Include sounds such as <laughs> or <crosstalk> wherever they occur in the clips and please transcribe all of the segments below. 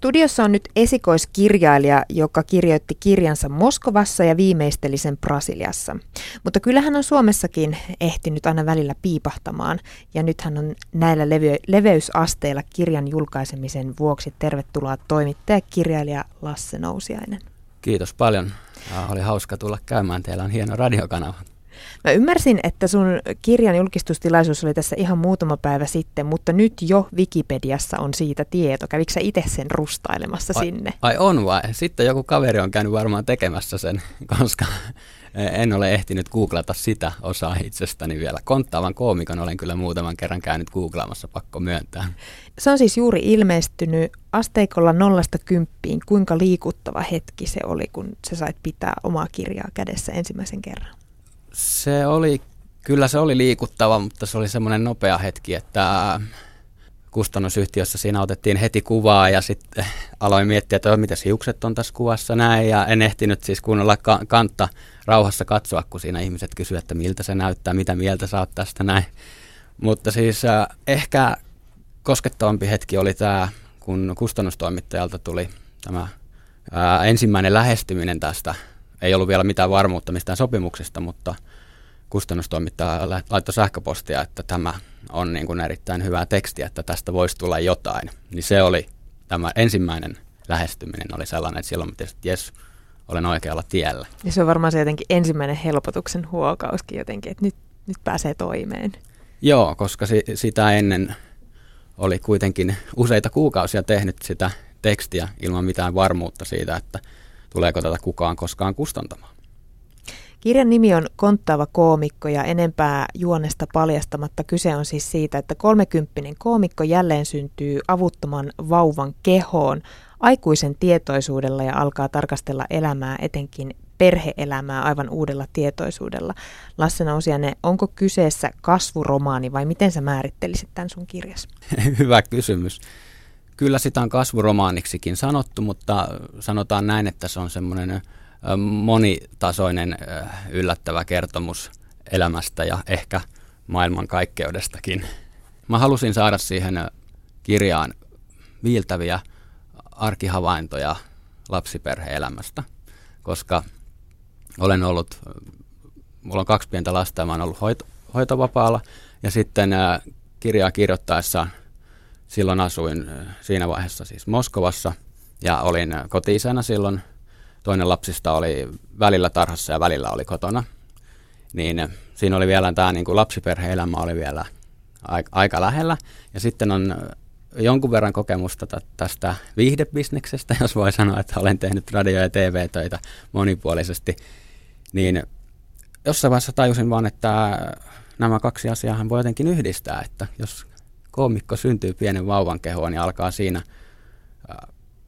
Studiossa on nyt esikoiskirjailija, joka kirjoitti kirjansa Moskovassa ja viimeisteli sen Brasiliassa. Mutta kyllähän on Suomessakin ehtinyt aina välillä piipahtamaan, ja nyt hän on näillä leve- leveysasteilla kirjan julkaisemisen vuoksi tervetuloa toimittaja kirjailija Lasse Nousiainen. Kiitos paljon. Oli hauska tulla käymään. Teillä on hieno radiokanava. Mä ymmärsin, että sun kirjan julkistustilaisuus oli tässä ihan muutama päivä sitten, mutta nyt jo Wikipediassa on siitä tieto. Kävikö sä itse sen rustailemassa ai, sinne? Ai on vai? Sitten joku kaveri on käynyt varmaan tekemässä sen, <laughs> koska en ole ehtinyt googlata sitä osaa itsestäni vielä. Konttaavan koomikon olen kyllä muutaman kerran käynyt googlaamassa, pakko myöntää. Se on siis juuri ilmestynyt asteikolla nollasta kymppiin. Kuinka liikuttava hetki se oli, kun sä sait pitää omaa kirjaa kädessä ensimmäisen kerran? Se oli, kyllä se oli liikuttava, mutta se oli semmoinen nopea hetki, että kustannusyhtiössä siinä otettiin heti kuvaa ja sitten aloin miettiä, että mitä hiukset on tässä kuvassa näin ja en ehtinyt siis kunnolla ka- kantta rauhassa katsoa, kun siinä ihmiset kysyivät, että miltä se näyttää, mitä mieltä oot tästä näin. Mutta siis ehkä koskettavampi hetki oli tämä, kun kustannustoimittajalta tuli tämä ää, ensimmäinen lähestyminen tästä ei ollut vielä mitään varmuutta mistään sopimuksesta, mutta kustannustoimittaja laittoi sähköpostia, että tämä on niin kuin erittäin hyvää tekstiä, että tästä voisi tulla jotain. Niin se oli tämä ensimmäinen lähestyminen oli sellainen, että silloin tietysti, että jes, olen oikealla tiellä. Ja se on varmaan se jotenkin ensimmäinen helpotuksen huokauskin jotenkin, että nyt, nyt pääsee toimeen. Joo, koska si, sitä ennen oli kuitenkin useita kuukausia tehnyt sitä tekstiä ilman mitään varmuutta siitä, että tuleeko tätä kukaan koskaan kustantamaan. Kirjan nimi on Konttaava koomikko ja enempää juonesta paljastamatta kyse on siis siitä, että kolmekymppinen koomikko jälleen syntyy avuttoman vauvan kehoon aikuisen tietoisuudella ja alkaa tarkastella elämää, etenkin perheelämää aivan uudella tietoisuudella. Lasse Nousianen, onko kyseessä kasvuromaani vai miten sä määrittelisit tämän sun kirjas? <laughs> Hyvä kysymys. Kyllä sitä on kasvuromaaniksikin sanottu, mutta sanotaan näin, että se on semmoinen monitasoinen yllättävä kertomus elämästä ja ehkä maailmankaikkeudestakin. Mä halusin saada siihen kirjaan viiltäviä arkihavaintoja lapsiperheelämästä, koska olen ollut, mulla on kaksi pientä lasta ja mä olen ollut hoito, hoitovapaalla ja sitten kirjaa kirjoittaessa silloin asuin siinä vaiheessa siis Moskovassa ja olin koti silloin. Toinen lapsista oli välillä tarhassa ja välillä oli kotona. Niin siinä oli vielä tämä niin kuin lapsiperhe-elämä oli vielä aika lähellä. Ja sitten on jonkun verran kokemusta tästä viihdebisneksestä, jos voi sanoa, että olen tehnyt radio- ja TV-töitä monipuolisesti. Niin jossain vaiheessa tajusin vaan, että nämä kaksi asiaa voi jotenkin yhdistää, että jos koomikko syntyy pienen vauvan kehoon ja alkaa siinä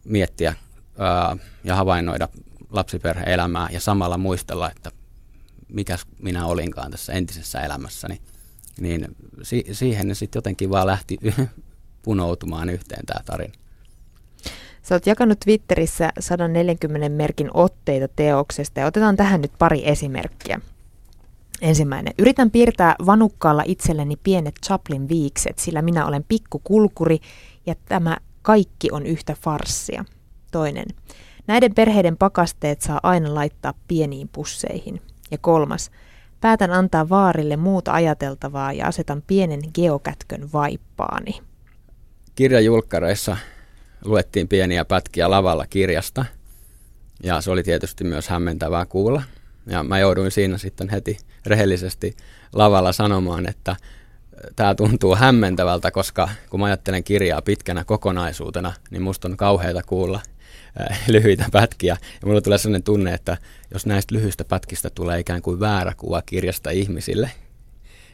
miettiä äh, ja havainnoida lapsiperhe-elämää ja samalla muistella, että mikä minä olinkaan tässä entisessä elämässäni, niin si- siihen ne sitten jotenkin vaan lähti <laughs> punoutumaan yhteen tämä tarina. Sä oot jakanut Twitterissä 140 merkin otteita teoksesta ja otetaan tähän nyt pari esimerkkiä. Ensimmäinen. Yritän piirtää vanukkaalla itselleni pienet Chaplin viikset, sillä minä olen pikkukulkuri ja tämä kaikki on yhtä farssia. Toinen. Näiden perheiden pakasteet saa aina laittaa pieniin pusseihin. Ja kolmas. Päätän antaa vaarille muuta ajateltavaa ja asetan pienen geokätkön vaippaani. Kirjajulkkareissa luettiin pieniä pätkiä lavalla kirjasta. Ja se oli tietysti myös hämmentävää kuulla. Ja mä jouduin siinä sitten heti rehellisesti lavalla sanomaan, että tämä tuntuu hämmentävältä, koska kun mä ajattelen kirjaa pitkänä kokonaisuutena, niin musta on kauheita kuulla <laughs> lyhyitä pätkiä. Ja mulla tulee sellainen tunne, että jos näistä lyhyistä pätkistä tulee ikään kuin väärä kuva kirjasta ihmisille,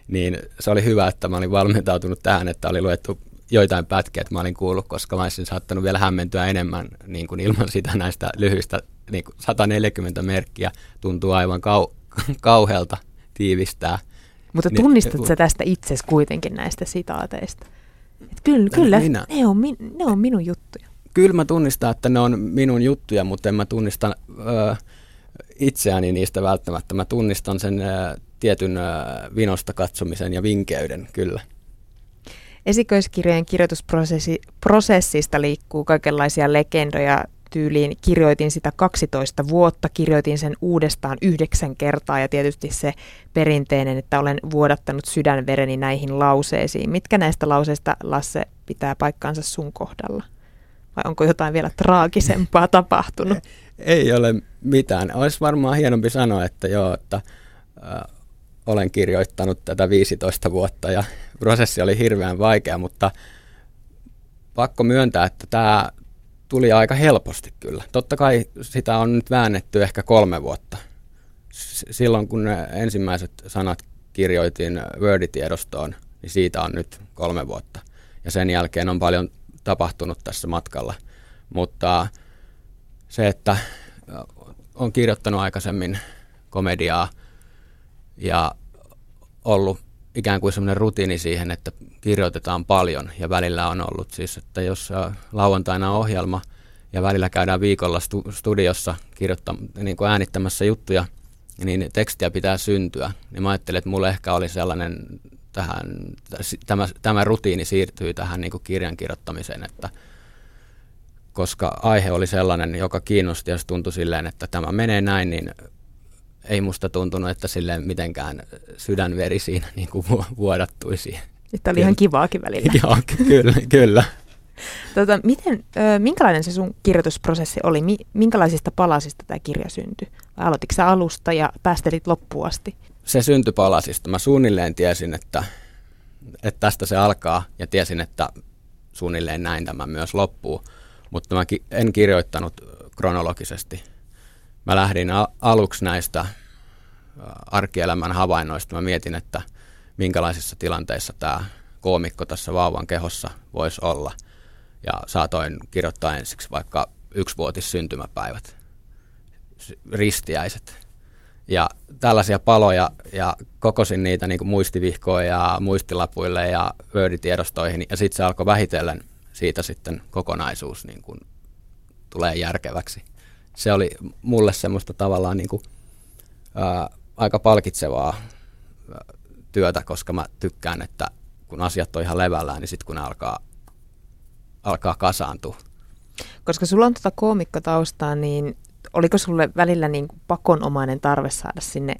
niin se oli hyvä, että mä olin valmentautunut tähän, että oli luettu joitain pätkiä, että mä olin kuullut, koska mä olisin saattanut vielä hämmentyä enemmän niin kuin ilman sitä näistä lyhyistä, niin kuin 140 merkkiä tuntuu aivan kau- <laughs> kauhealta tiivistää. Mutta niin, tunnistat sä tästä itse kuitenkin näistä sitaateista? Et kyllä, kyllä minä. Ne, on, ne on minun juttuja. Kyllä mä tunnistan, että ne on minun juttuja, mutta en mä tunnista ö, itseäni niistä välttämättä. Mä tunnistan sen ö, tietyn ö, vinosta katsomisen ja vinkeyden, kyllä. Esikoiskirjojen kirjoitusprosessista liikkuu kaikenlaisia legendoja. Tyyliin kirjoitin sitä 12 vuotta, kirjoitin sen uudestaan yhdeksän kertaa ja tietysti se perinteinen, että olen vuodattanut sydänvereni näihin lauseisiin. Mitkä näistä lauseista, Lasse, pitää paikkaansa sun kohdalla? Vai onko jotain vielä traagisempaa <laughs> tapahtunut? Ei ole mitään. Olisi varmaan hienompi sanoa, että joo, että äh, olen kirjoittanut tätä 15 vuotta ja prosessi oli hirveän vaikea, mutta pakko myöntää, että tämä tuli aika helposti kyllä. Totta kai sitä on nyt väännetty ehkä kolme vuotta. Silloin kun ne ensimmäiset sanat kirjoitin Word-tiedostoon, niin siitä on nyt kolme vuotta. Ja sen jälkeen on paljon tapahtunut tässä matkalla. Mutta se, että on kirjoittanut aikaisemmin komediaa ja ollut ikään kuin semmoinen rutiini siihen, että kirjoitetaan paljon ja välillä on ollut siis, että jos lauantaina on ohjelma ja välillä käydään viikolla stu- studiossa niin kuin äänittämässä juttuja, niin tekstiä pitää syntyä. Niin mä ajattelin, että mulle ehkä oli sellainen tähän, tämä, tämä rutiini siirtyy tähän niin kuin kirjan kirjoittamiseen, että koska aihe oli sellainen, joka kiinnosti ja se tuntui silleen, että tämä menee näin, niin ei musta tuntunut, että sille mitenkään sydänveri siinä niin kuin vuodattuisi. Että oli ihan kivaakin välillä. <laughs> Joo, kyllä. kyllä. Tota, miten, ö, minkälainen se sun kirjoitusprosessi oli? Minkälaisista palasista tämä kirja syntyi? Vai aloititko sä alusta ja päästelit loppuun asti? Se syntyi palasista. Mä suunnilleen tiesin, että, että tästä se alkaa ja tiesin, että suunnilleen näin tämä myös loppuu. Mutta mä en kirjoittanut kronologisesti mä lähdin aluksi näistä arkielämän havainnoista. Mä mietin, että minkälaisissa tilanteissa tämä koomikko tässä vauvan kehossa voisi olla. Ja saatoin kirjoittaa ensiksi vaikka yksivuotis syntymäpäivät, ristiäiset. Ja tällaisia paloja ja kokosin niitä niin kuin muistivihkoja ja muistilapuille ja Word-tiedostoihin. Ja sitten se alkoi vähitellen siitä sitten kokonaisuus niin kuin tulee järkeväksi se oli mulle semmoista tavallaan niin kuin, ää, aika palkitsevaa työtä, koska mä tykkään, että kun asiat on ihan levällään, niin sitten kun ne alkaa, alkaa kasaantua. Koska sulla on tuota koomikkotaustaa, niin oliko sulle välillä niin kuin pakonomainen tarve saada sinne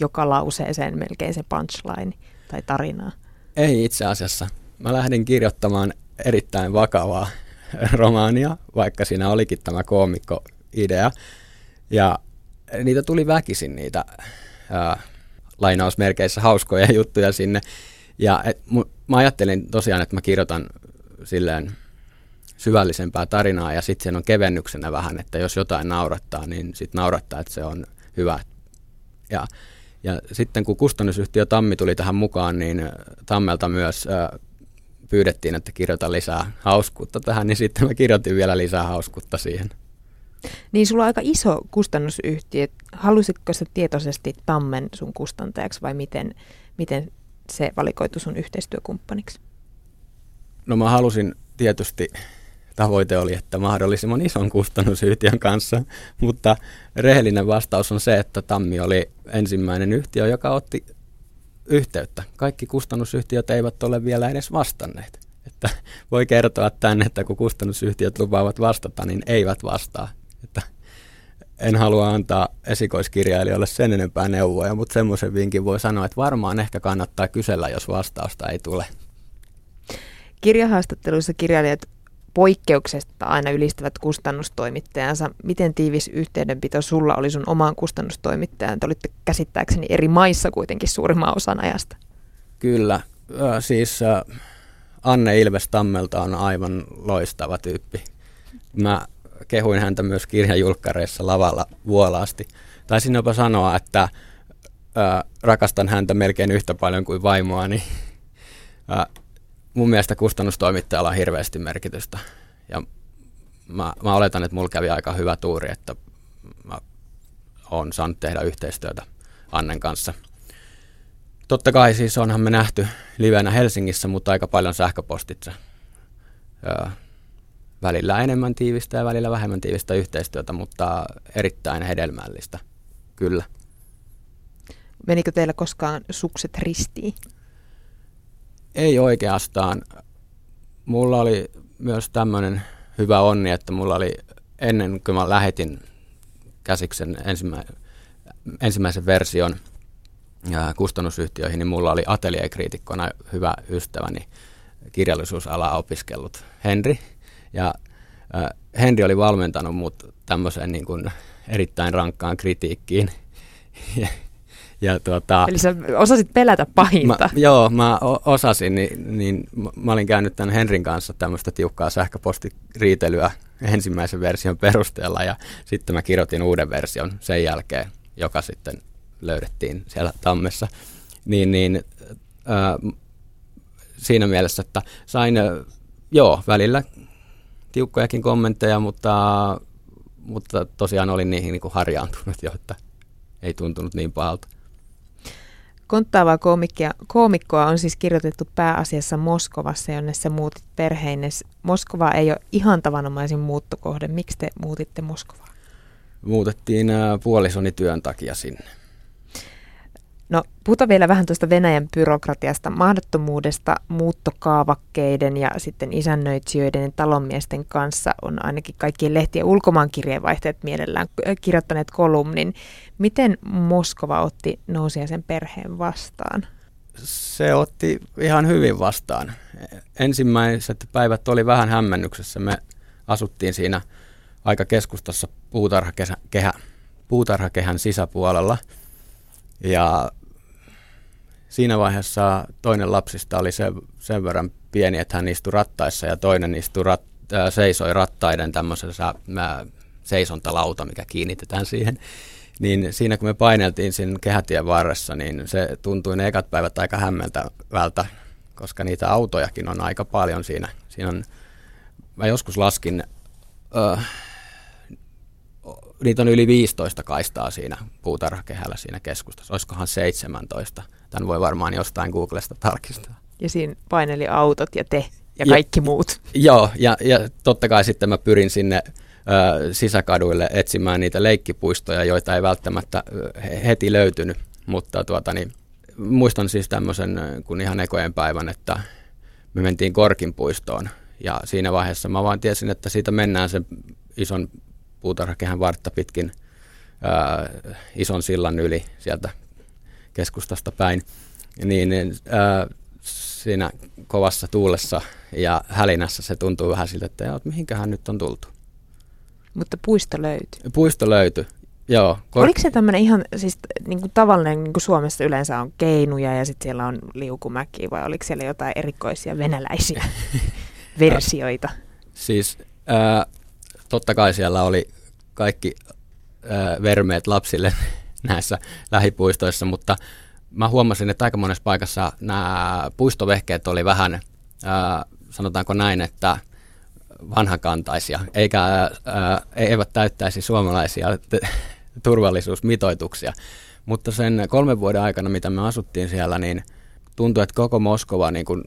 joka lauseeseen melkein se punchline tai tarinaa? Ei itse asiassa. Mä lähdin kirjoittamaan erittäin vakavaa romaania, vaikka siinä olikin tämä koomikko idea. Ja niitä tuli väkisin niitä ää, lainausmerkeissä hauskoja <laughs> juttuja sinne. Ja et, mu, mä ajattelin tosiaan, että mä kirjoitan silleen syvällisempää tarinaa ja sitten sen on kevennyksenä vähän, että jos jotain naurattaa, niin sitten naurattaa, että se on hyvä. Ja, ja sitten kun kustannusyhtiö Tammi tuli tähän mukaan, niin Tammelta myös ää, pyydettiin, että kirjoita lisää hauskuutta tähän, niin sitten mä kirjoitin vielä lisää hauskuutta siihen. Niin sulla on aika iso kustannusyhtiö. Halusitko sä tietoisesti Tammen sun kustantajaksi vai miten, miten se valikoitu sun yhteistyökumppaniksi? No mä halusin tietysti, tavoite oli, että mahdollisimman ison kustannusyhtiön kanssa, mutta rehellinen vastaus on se, että Tammi oli ensimmäinen yhtiö, joka otti yhteyttä. Kaikki kustannusyhtiöt eivät ole vielä edes vastanneet. Että voi kertoa tänne, että kun kustannusyhtiöt lupaavat vastata, niin eivät vastaa että en halua antaa esikoiskirjailijoille sen enempää neuvoja, mutta semmoisen vinkin voi sanoa, että varmaan ehkä kannattaa kysellä, jos vastausta ei tule. Kirjahaastatteluissa kirjailijat poikkeuksesta aina ylistävät kustannustoimittajansa. Miten tiivis yhteydenpito sulla oli sun omaan kustannustoimittajan? Te olitte käsittääkseni eri maissa kuitenkin suurimman osan ajasta. Kyllä. Siis Anne Ilves Tammelta on aivan loistava tyyppi. Mä kehuin häntä myös kirjajulkkareissa lavalla vuolaasti. Taisin jopa sanoa, että ää, rakastan häntä melkein yhtä paljon kuin vaimoani. Ää, mun mielestä kustannustoimittajalla on hirveästi merkitystä. Ja mä, mä oletan, että mulla kävi aika hyvä tuuri, että mä oon saanut tehdä yhteistyötä Annen kanssa. Totta kai siis onhan me nähty livenä Helsingissä, mutta aika paljon sähköpostitse välillä enemmän tiivistä ja välillä vähemmän tiivistä yhteistyötä, mutta erittäin hedelmällistä, kyllä. Menikö teillä koskaan sukset ristiin? Ei oikeastaan. Mulla oli myös tämmöinen hyvä onni, että mulla oli ennen kuin mä lähetin käsiksen ensimmä, ensimmäisen version kustannusyhtiöihin, niin mulla oli atelierkriitikkona hyvä ystäväni, kirjallisuusalaa opiskellut Henri. Ja äh, Henri oli valmentanut mut tämmöiseen niin kuin erittäin rankkaan kritiikkiin. ja, ja tuota, Eli sä osasit pelätä pahinta. Mä, joo, mä osasin, niin, niin mä olin käynyt tämän Henrin kanssa tämmöistä tiukkaa sähköpostiriitelyä ensimmäisen version perusteella ja sitten mä kirjoitin uuden version sen jälkeen, joka sitten löydettiin siellä tammessa. Niin, niin äh, siinä mielessä, että sain, joo, välillä tiukkojakin kommentteja, mutta, mutta tosiaan olin niihin niin kuin harjaantunut jo, että ei tuntunut niin pahalta. Konttaavaa koomikkia, koomikkoa on siis kirjoitettu pääasiassa Moskovassa, jonne sä muutit perheines. Moskova ei ole ihan tavanomaisin muuttokohde. Miksi te muutitte Moskovaan? Muutettiin puolisoni työn takia sinne. No puhutaan vielä vähän tuosta Venäjän byrokratiasta, mahdottomuudesta muuttokaavakkeiden ja sitten isännöitsijöiden ja talonmiesten kanssa on ainakin kaikkien lehtien ulkomaankirjeenvaihteet mielellään kirjoittaneet kolumnin. Miten Moskova otti nousiaisen perheen vastaan? Se otti ihan hyvin vastaan. Ensimmäiset päivät oli vähän hämmennyksessä. Me asuttiin siinä aika keskustassa puutarhakehä, puutarhakehän sisäpuolella. Ja siinä vaiheessa toinen lapsista oli se, sen verran pieni, että hän istui rattaissa ja toinen istui rat, äh, seisoi rattaiden tämmöisessä äh, seisontalauta, mikä kiinnitetään siihen. Niin siinä kun me paineltiin siinä kehätien varressa, niin se tuntui ne ekat päivät aika hämmentävältä, koska niitä autojakin on aika paljon siinä. Siinä on, mä joskus laskin, äh, niitä on yli 15 kaistaa siinä puutarhakehällä siinä keskustassa. Olisikohan 17? Tämän voi varmaan jostain Googlesta tarkistaa. Ja siinä paineli autot ja te ja kaikki ja, muut. Joo, ja, ja totta kai sitten mä pyrin sinne ö, sisäkaduille etsimään niitä leikkipuistoja, joita ei välttämättä heti löytynyt. Mutta tuota, niin, muistan siis tämmöisen kun ihan ekojen päivän, että me mentiin Korkin puistoon. Ja siinä vaiheessa mä vaan tiesin, että siitä mennään sen ison puutarhakehän vartta pitkin ää, ison sillan yli sieltä keskustasta päin, niin, niin ää, siinä kovassa tuulessa ja hälinässä se tuntuu vähän siltä, että joo, mihinkähän nyt on tultu. Mutta puisto löytyi. Puisto löytyi, joo. Kor- Oliko se tämmöinen ihan siis niin kuin tavallinen, niin kuin Suomessa yleensä on keinuja ja sitten siellä on liukumäki vai oliko siellä jotain erikoisia venäläisiä <laughs> versioita? Siis ää, totta kai siellä oli kaikki ää, vermeet lapsille näissä lähipuistoissa, mutta mä huomasin, että aika monessa paikassa nämä puistovehkeet oli vähän, sanotaanko näin, että vanhakantaisia, eikä eivät täyttäisi suomalaisia turvallisuusmitoituksia. Mutta sen kolmen vuoden aikana, mitä me asuttiin siellä, niin tuntui, että koko Moskova niin kuin,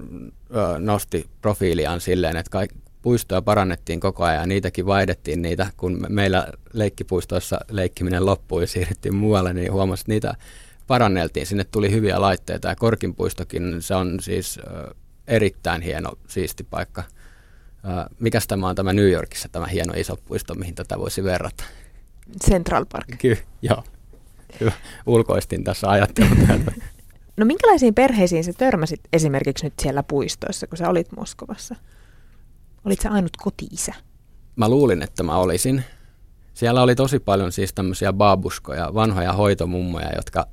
nosti profiiliaan silleen, että puistoja parannettiin koko ajan, niitäkin vaihdettiin niitä, kun meillä leikkipuistoissa leikkiminen loppui ja siirryttiin muualle, niin huomasi, että niitä paranneltiin, sinne tuli hyviä laitteita ja Korkinpuistokin, se on siis erittäin hieno, siisti paikka. Mikäs tämä on tämä New Yorkissa, tämä hieno iso puisto, mihin tätä voisi verrata? Central Park. Kyllä, joo. Hyvä. Ulkoistin tässä ajattelun. <laughs> no minkälaisiin perheisiin sä törmäsit esimerkiksi nyt siellä puistoissa, kun sä olit Moskovassa? Olit sä ainut koti-isä? Mä luulin, että mä olisin. Siellä oli tosi paljon siis tämmöisiä babuskoja, vanhoja hoitomummoja, jotka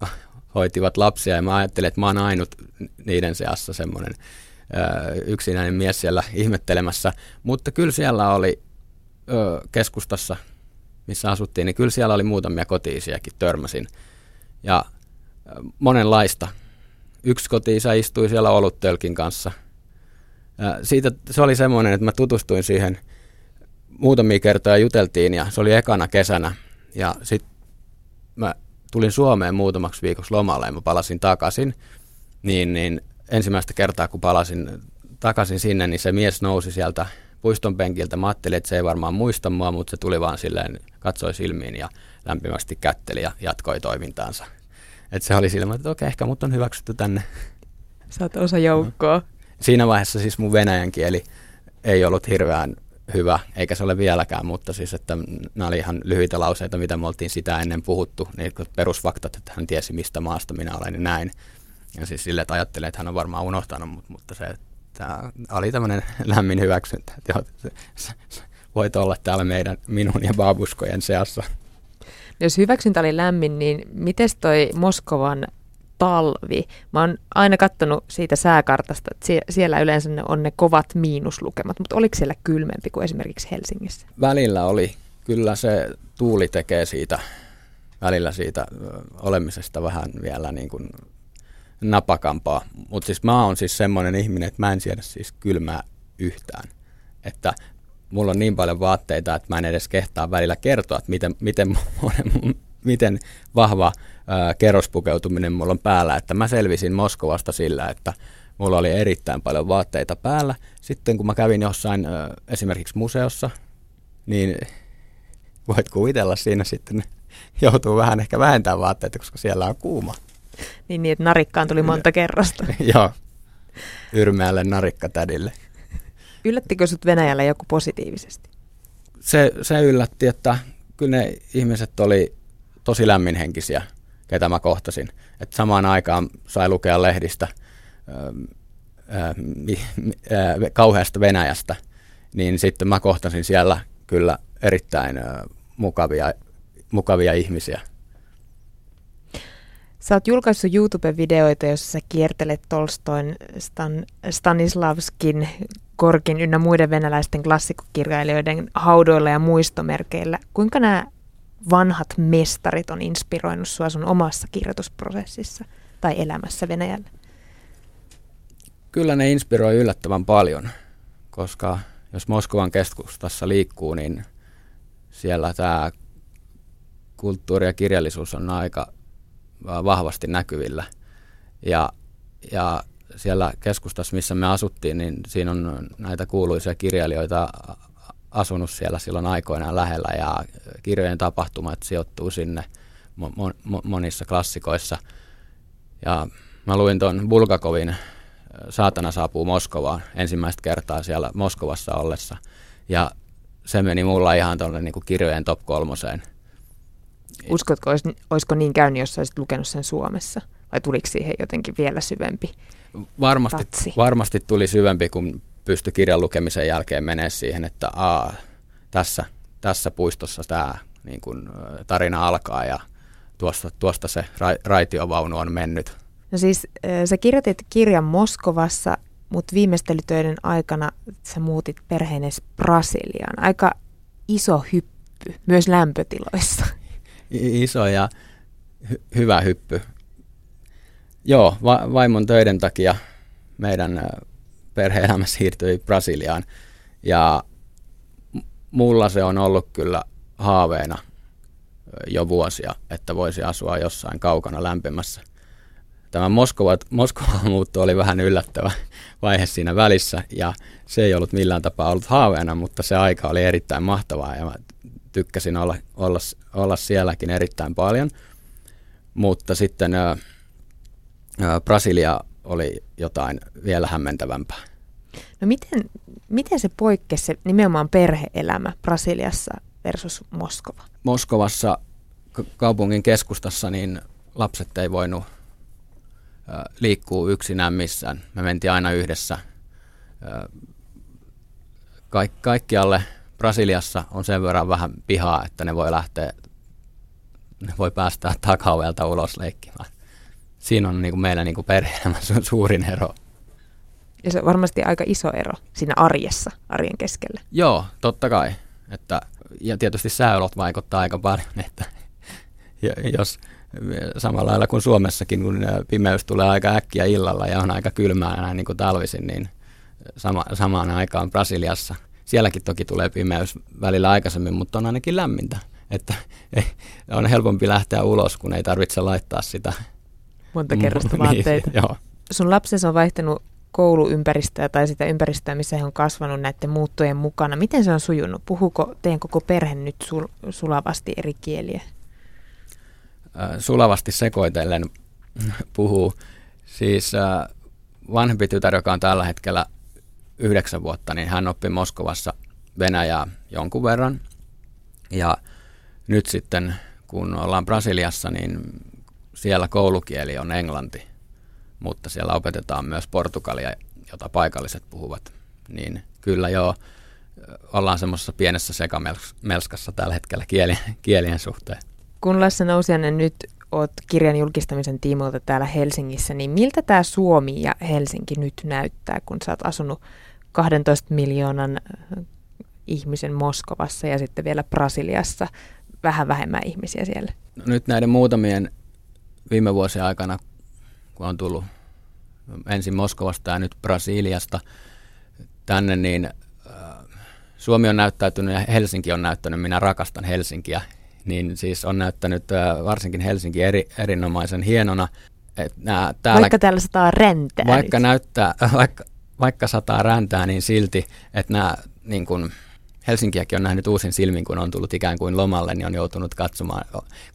<laughs> hoitivat lapsia ja mä ajattelin, että mä oon ainut niiden seassa semmoinen yksinäinen mies siellä ihmettelemässä. Mutta kyllä siellä oli ö, keskustassa, missä asuttiin, niin kyllä siellä oli muutamia kotiisiäkin törmäsin. Ja monenlaista. Yksi kotiisä istui siellä oluttölkin kanssa – siitä se oli semmoinen, että mä tutustuin siihen muutamia kertoja juteltiin ja se oli ekana kesänä. Ja sitten mä tulin Suomeen muutamaksi viikoksi lomalle ja mä palasin takaisin. Niin, niin ensimmäistä kertaa kun palasin takaisin sinne, niin se mies nousi sieltä puiston penkiltä. Mä ajattelin, että se ei varmaan muista mua, mutta se tuli vaan silleen, katsoi silmiin ja lämpimästi kätteli ja jatkoi toimintaansa. Et se oli silleen, että okei, ehkä mut on hyväksytty tänne Sä oot osa joukkoa. Siinä vaiheessa siis mun venäjän kieli ei ollut hirveän hyvä, eikä se ole vieläkään, mutta siis, että nämä oli ihan lyhyitä lauseita, mitä me oltiin sitä ennen puhuttu, niin perusfaktat, että hän tiesi, mistä maasta minä olen, niin näin. Ja siis sille, että ajattelin, että hän on varmaan unohtanut, mutta, mutta se, tämä oli tämmöinen lämmin hyväksyntä, että joo, se, se, se, voit olla täällä meidän, minun ja babuskojen seassa. Jos hyväksyntä oli lämmin, niin miten toi Moskovan talvi? Mä oon aina katsonut siitä sääkartasta, että siellä yleensä ne on ne kovat miinuslukemat, mutta oliko siellä kylmempi kuin esimerkiksi Helsingissä? Välillä oli. Kyllä se tuuli tekee siitä, välillä siitä olemisesta vähän vielä niin kuin napakampaa. Mutta siis mä oon siis semmoinen ihminen, että mä en siedä siis kylmää yhtään. Että mulla on niin paljon vaatteita, että mä en edes kehtaa välillä kertoa, että miten, miten, <laughs> miten vahva ää, kerrospukeutuminen mulla on päällä. Että mä selvisin Moskovasta sillä, että mulla oli erittäin paljon vaatteita päällä. Sitten kun mä kävin jossain ää, esimerkiksi museossa, niin voit kuvitella siinä sitten joutuu vähän ehkä vähentämään vaatteita, koska siellä on kuuma. Niin, niin että narikkaan tuli monta kerrosta. <laughs> Joo, yrmeälle narikkatädille. Yllättikö sut Venäjällä joku positiivisesti? Se, se yllätti, että kyllä ne ihmiset oli tosi lämminhenkisiä, ketä mä kohtasin. Et samaan aikaan sai lukea lehdistä ää, ää, kauheasta Venäjästä, niin sitten mä kohtasin siellä kyllä erittäin ää, mukavia, mukavia ihmisiä. Sä oot julkaissut YouTube-videoita, joissa sä kiertelet Tolstoin, Stan, Stanislavskin, Korkin ynnä muiden venäläisten klassikokirjailijoiden haudoilla ja muistomerkeillä. Kuinka nämä vanhat mestarit on inspiroinut sua sun omassa kirjoitusprosessissa tai elämässä Venäjällä? Kyllä ne inspiroi yllättävän paljon, koska jos Moskovan keskustassa liikkuu, niin siellä tämä kulttuuri ja kirjallisuus on aika vahvasti näkyvillä. Ja, ja siellä keskustassa, missä me asuttiin, niin siinä on näitä kuuluisia kirjailijoita asunut siellä silloin aikoinaan lähellä ja kirjojen tapahtumat sijoittuu sinne mo- mo- monissa klassikoissa. Ja mä luin tuon Bulgakovin Saatana saapuu Moskovaan ensimmäistä kertaa siellä Moskovassa ollessa. Ja se meni mulla ihan tuonne niin kirjojen top kolmoseen. Uskotko, olisiko niin käynyt, jos olisit lukenut sen Suomessa? Vai tuliko siihen jotenkin vielä syvempi Varmasti, varmasti tuli syvempi, kun pystyi kirjan lukemisen jälkeen menee siihen, että aa, tässä, tässä puistossa tämä niin kun, tarina alkaa ja tuosta, tuosta se ra, raitiovaunu on mennyt. No siis sä kirjoitit kirjan Moskovassa, mutta viimeistelytöiden aikana sä muutit perheenes Brasiliaan. Aika iso hyppy, myös lämpötiloissa. Iso ja hy- hyvä hyppy. Joo, va- vaimon töiden takia meidän perhe-elämä siirtyi Brasiliaan. Ja mulla se on ollut kyllä haaveena jo vuosia, että voisi asua jossain kaukana lämpimässä. Tämä Moskova, Moskova <laughs> muutto oli vähän yllättävä vaihe siinä välissä ja se ei ollut millään tapaa ollut haaveena, mutta se aika oli erittäin mahtavaa ja mä tykkäsin olla, olla, olla sielläkin erittäin paljon. Mutta sitten ää, Brasilia oli jotain vielä hämmentävämpää. No miten, miten se poikkesi se nimenomaan perheelämä Brasiliassa versus Moskova? Moskovassa kaupungin keskustassa niin lapset ei voinut liikkuu yksinään missään. Me mentiin aina yhdessä. Kaik- kaikkialle Brasiliassa on sen verran vähän pihaa, että ne voi lähteä, ne voi päästä takaovelta ulos leikkimään siinä on niin kuin meillä niin perhe-elämässä suurin ero. Ja se on varmasti aika iso ero siinä arjessa, arjen keskellä. Joo, totta kai. Että, ja tietysti sääolot vaikuttaa aika paljon, että <laughs> jos samalla lailla kuin Suomessakin, kun pimeys tulee aika äkkiä illalla ja on aika kylmää näin niin kuin talvisin, niin sama, samaan aikaan Brasiliassa. Sielläkin toki tulee pimeys välillä aikaisemmin, mutta on ainakin lämmintä. Että <laughs> on helpompi lähteä ulos, kun ei tarvitse laittaa sitä monta kerrosta <laughs> niin, vaatteita. niin, joo. Sun lapsesi on vaihtanut kouluympäristöä tai sitä ympäristöä, missä he on kasvanut näiden muuttojen mukana. Miten se on sujunut? Puhuuko teidän koko perhe nyt sul- sulavasti eri kieliä? Äh, sulavasti sekoitellen puhuu. Siis äh, vanhempi tytär, joka on tällä hetkellä yhdeksän vuotta, niin hän oppi Moskovassa Venäjää jonkun verran. Ja nyt sitten, kun ollaan Brasiliassa, niin siellä koulukieli on englanti, mutta siellä opetetaan myös portugalia, jota paikalliset puhuvat. Niin kyllä joo, ollaan semmoisessa pienessä sekamelskassa tällä hetkellä kielien, kielien suhteen. Kun Lasse Nousianen nyt oot kirjan julkistamisen tiimoilta täällä Helsingissä, niin miltä tämä Suomi ja Helsinki nyt näyttää, kun sä oot asunut 12 miljoonan äh, ihmisen Moskovassa ja sitten vielä Brasiliassa vähän vähemmän ihmisiä siellä? No nyt näiden muutamien viime vuosien aikana, kun on tullut ensin Moskovasta ja nyt Brasiliasta tänne, niin äh, Suomi on näyttäytynyt ja Helsinki on näyttänyt, minä rakastan Helsinkiä, niin siis on näyttänyt äh, varsinkin Helsinki eri, erinomaisen hienona. Nää, täällä, vaikka täällä sataa räntää Vaikka nyt. näyttää, <laughs> vaikka, vaikka sataa räntää, niin silti, että nämä niin kun, Helsinkiäkin on nähnyt uusin silmin, kun on tullut ikään kuin lomalle, niin on joutunut katsomaan,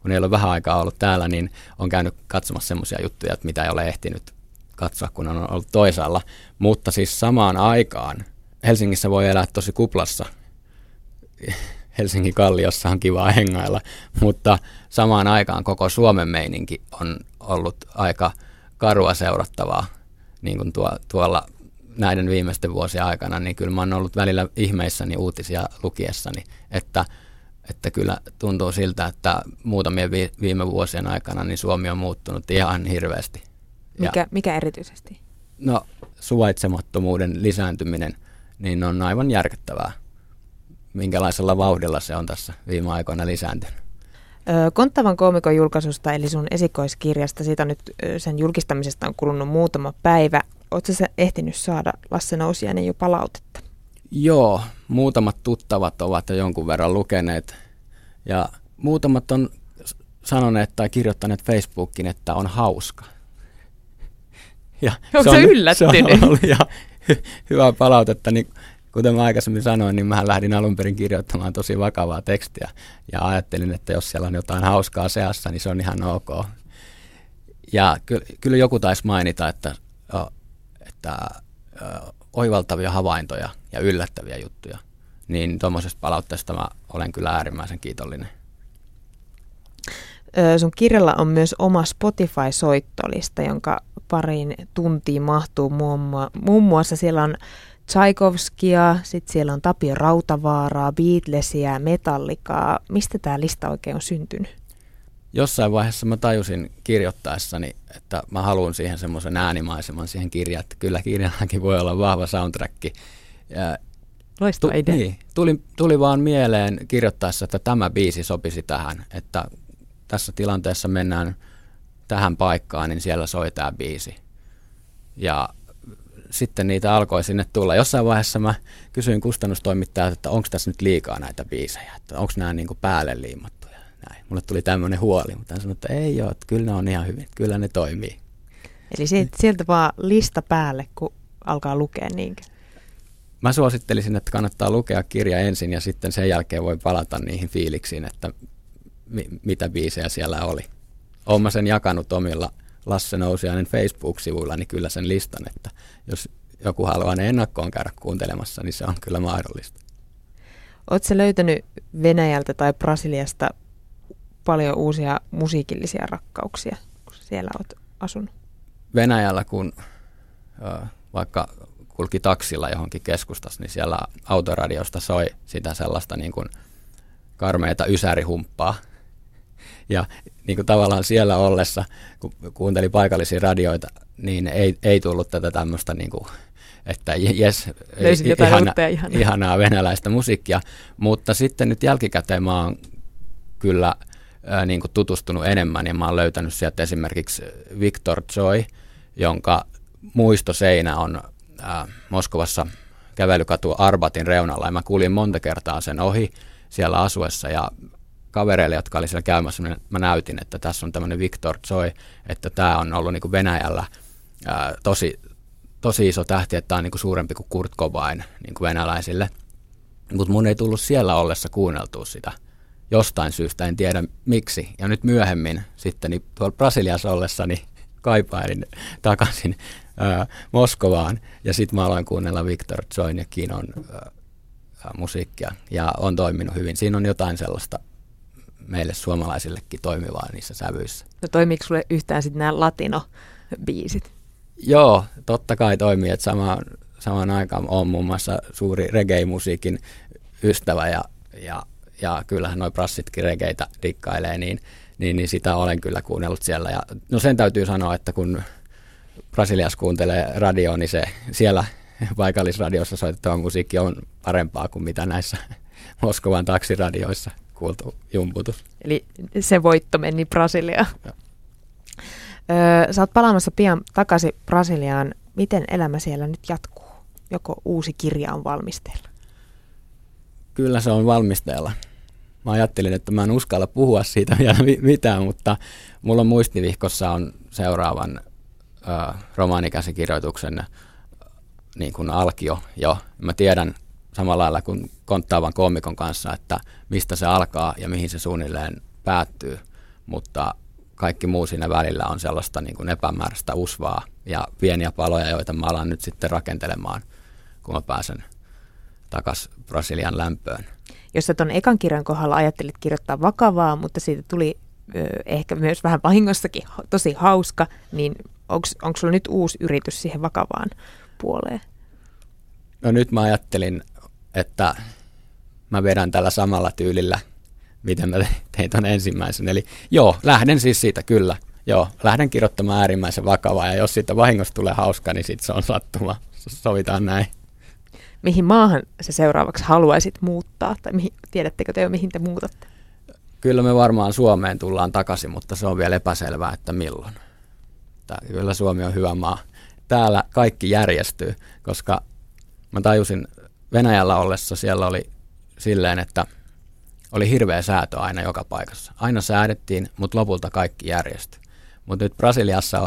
kun ei ole vähän aikaa ollut täällä, niin on käynyt katsomassa semmoisia juttuja, että mitä ei ole ehtinyt katsoa, kun on ollut toisaalla. Mutta siis samaan aikaan Helsingissä voi elää tosi kuplassa. Helsingin kalliossa on kiva hengailla, mutta samaan aikaan koko Suomen meininki on ollut aika karua seurattavaa niin kuin tuo, tuolla näiden viimeisten vuosien aikana, niin kyllä mä oon ollut välillä ihmeissäni uutisia lukiessani, että, että kyllä tuntuu siltä, että muutamien vi- viime vuosien aikana niin Suomi on muuttunut ihan hirveästi. Mikä, mikä erityisesti? No suvaitsemattomuuden lisääntyminen niin on aivan järkyttävää. Minkälaisella vauhdilla se on tässä viime aikoina lisääntynyt? Konttavan koomikon julkaisusta, eli sun esikoiskirjasta, siitä on nyt sen julkistamisesta on kulunut muutama päivä. Oletko sä ehtinyt saada Lasse Nousiainen jo palautetta? Joo, muutamat tuttavat ovat jo jonkun verran lukeneet. Ja muutamat on sanoneet tai kirjoittaneet Facebookin, että on hauska. <laughs> Ja Onko se, on, yllättynyt? Se on ollut hy- hyvää palautetta. Niin kuten mä aikaisemmin sanoin, niin mä lähdin alun perin kirjoittamaan tosi vakavaa tekstiä. Ja ajattelin, että jos siellä on jotain hauskaa seassa, niin se on ihan ok. Ja ky- kyllä joku taisi mainita, että että oivaltavia havaintoja ja yllättäviä juttuja, niin tuommoisesta palautteesta mä olen kyllä äärimmäisen kiitollinen. Sun kirjalla on myös oma Spotify-soittolista, jonka pariin tuntiin mahtuu muun muassa siellä on Tchaikovskia, sitten siellä on Tapio Rautavaaraa, Beatlesia, Metallikaa. Mistä tämä lista oikein on syntynyt? Jossain vaiheessa mä tajusin kirjoittaessani, että mä haluan siihen semmoisen äänimaiseman siihen kirjaan, että kyllä kirjallakin voi olla vahva soundtrack. Ja Loistava tu- idea. Niin, tuli, tuli vaan mieleen kirjoittaessa, että tämä biisi sopisi tähän, että tässä tilanteessa mennään tähän paikkaan, niin siellä soi tämä biisi. Ja sitten niitä alkoi sinne tulla. Jossain vaiheessa mä kysyin kustannustoimittajalta, että onko tässä nyt liikaa näitä biisejä, että onko nämä niin kuin päälle liimat näin. Mulle tuli tämmöinen huoli, mutta hän sanoi, että ei ole, että kyllä ne on ihan hyvin, kyllä ne toimii. Eli sieltä vaan lista päälle, kun alkaa lukea niinkö? Mä suosittelisin, että kannattaa lukea kirja ensin ja sitten sen jälkeen voi palata niihin fiiliksiin, että mi- mitä biisejä siellä oli. Olen mä sen jakanut omilla Lasse Nousiainen Facebook-sivuilla, niin kyllä sen listan, että jos joku haluaa ne ennakkoon käydä kuuntelemassa, niin se on kyllä mahdollista. Oletko löytänyt Venäjältä tai Brasiliasta paljon uusia musiikillisia rakkauksia, kun siellä olet asunut? Venäjällä, kun ö, vaikka kulki taksilla johonkin keskustassa, niin siellä autoradiosta soi sitä sellaista niin kuin karmeita ysärihumppaa. <laughs> Ja niin kuin tavallaan siellä ollessa, kun kuunteli paikallisia radioita, niin ei, ei tullut tätä tämmöistä, niin kuin, että jes, ihana, ihanaa. ihanaa venäläistä musiikkia. Mutta sitten nyt jälkikäteen mä oon kyllä – ää, niin kuin tutustunut enemmän ja mä oon löytänyt sieltä esimerkiksi Victor Joy, jonka muistoseinä on ää, Moskovassa kävelykatu Arbatin reunalla ja mä kuulin monta kertaa sen ohi siellä asuessa ja kavereille, jotka oli siellä käymässä, mä näytin, että tässä on tämmöinen Victor Joy, että tämä on ollut niin Venäjällä ää, tosi, tosi iso tähti, että tämä on niin suurempi kuin Kurt Cobain niin kuin venäläisille. Mutta mun ei tullut siellä ollessa kuunneltua sitä jostain syystä, en tiedä miksi. Ja nyt myöhemmin sitten niin tuolla Brasiliassa ollessani kaipailin takaisin ää, Moskovaan ja sitten mä aloin kuunnella Victor Join ja Kinon ää, musiikkia ja on toiminut hyvin. Siinä on jotain sellaista meille suomalaisillekin toimivaa niissä sävyissä. No toimiiko sulle yhtään sitten nämä latino-biisit? Joo, totta kai toimii, että samaan, samaan aikaan on muun muassa suuri reggae-musiikin ystävä ja, ja, ja kyllähän noi prassitkin regeitä dikkailee, niin, niin, niin sitä olen kyllä kuunnellut siellä. Ja, no sen täytyy sanoa, että kun Brasiliassa kuuntelee radioa, niin se siellä paikallisradiossa soitettava musiikki on parempaa kuin mitä näissä <laughs> Moskovan taksiradioissa kuultu jumputus. Eli se voitto meni Brasiliaan. Öö, sä oot palaamassa pian takaisin Brasiliaan. Miten elämä siellä nyt jatkuu? Joko uusi kirja on valmisteilla? Kyllä se on valmisteilla. Mä ajattelin, että mä en uskalla puhua siitä <laughs> vielä mitään, mutta mulla on muistivihkossa on seuraavan ö, romaanikäsikirjoituksen niin kuin alkio jo. Mä tiedän samalla lailla kuin konttaavan koomikon kanssa, että mistä se alkaa ja mihin se suunnilleen päättyy, mutta kaikki muu siinä välillä on sellaista niin kuin epämääräistä usvaa ja pieniä paloja, joita mä alan nyt sitten rakentelemaan, kun mä pääsen takaisin Brasilian lämpöön. Jos sä tuon ekan kirjan kohdalla ajattelit kirjoittaa vakavaa, mutta siitä tuli ö, ehkä myös vähän vahingossakin tosi hauska, niin onko sulla nyt uusi yritys siihen vakavaan puoleen? No nyt mä ajattelin, että mä vedän tällä samalla tyylillä, miten mä <laughs> tein ton ensimmäisen. Eli joo, lähden siis siitä kyllä. Joo, lähden kirjoittamaan äärimmäisen vakavaa ja jos siitä vahingosta tulee hauska, niin sitten se on sattuma. Sovitaan näin. Mihin maahan se seuraavaksi haluaisit muuttaa? Tai mihin, tiedättekö te jo, mihin te muutatte? Kyllä me varmaan Suomeen tullaan takaisin, mutta se on vielä epäselvää, että milloin. Tää, kyllä Suomi on hyvä maa. Täällä kaikki järjestyy, koska mä tajusin Venäjällä ollessa siellä oli silleen, että oli hirveä säätö aina joka paikassa. Aina säädettiin, mutta lopulta kaikki järjestyi. Mutta nyt Brasiliassa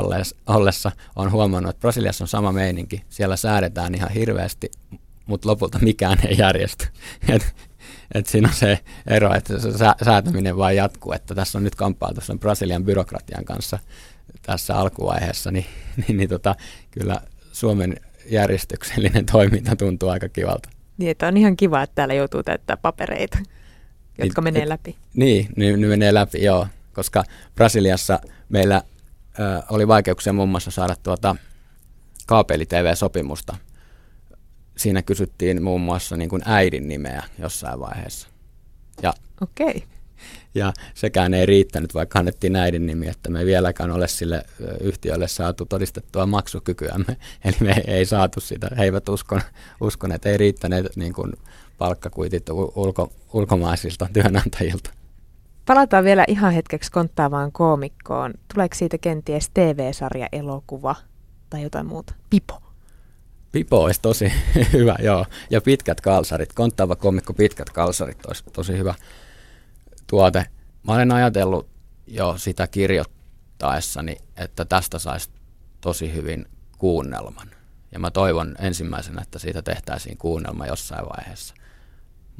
ollessa on huomannut, että Brasiliassa on sama meininki. Siellä säädetään ihan hirveästi, mutta lopulta mikään ei järjesty. <laughs> Et, et siinä on se ero, että se säätäminen vain jatkuu. Että tässä on nyt kamppailtu sen Brasilian byrokratian kanssa tässä alkuvaiheessa, niin, <laughs> niin, niin tota, kyllä Suomen järjestyksellinen toiminta tuntuu aika kivalta. Niin, että on ihan kiva, että täällä joutuu täyttää papereita, jotka niin, menee läpi. Niin, ne, ne menee läpi, joo. Koska Brasiliassa meillä ö, oli vaikeuksia muun muassa saada tuota kaapeli-TV-sopimusta. Siinä kysyttiin muun muassa niin kuin äidin nimeä jossain vaiheessa. Ja Okei. Ja sekään ei riittänyt, vaikka annettiin näiden nimi, että me ei vieläkään ole sille yhtiölle saatu todistettua maksukykyämme. <laughs> Eli me ei saatu sitä, he eivät uskon, uskon että ei riittäneet niin kuin palkkakuitit ulko, ulkomaisilta työnantajilta. Palataan vielä ihan hetkeksi konttaavaan koomikkoon. Tuleeko siitä kenties TV-sarja, elokuva tai jotain muuta? Pipo. Pipo olisi tosi <laughs> hyvä, joo. Ja pitkät kalsarit. Konttaava komikko pitkät kalsarit olisi tosi hyvä tuote. Mä olen ajatellut jo sitä kirjoittaessani, että tästä saisi tosi hyvin kuunnelman. Ja mä toivon ensimmäisenä, että siitä tehtäisiin kuunnelma jossain vaiheessa.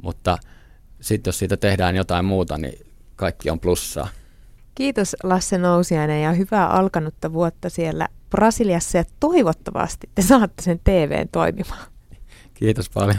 Mutta sitten jos siitä tehdään jotain muuta, niin kaikki on plussaa. Kiitos Lasse Nousiainen ja hyvää alkanutta vuotta siellä Brasiliassa ja toivottavasti te saatte sen TVn toimimaan. Kiitos paljon.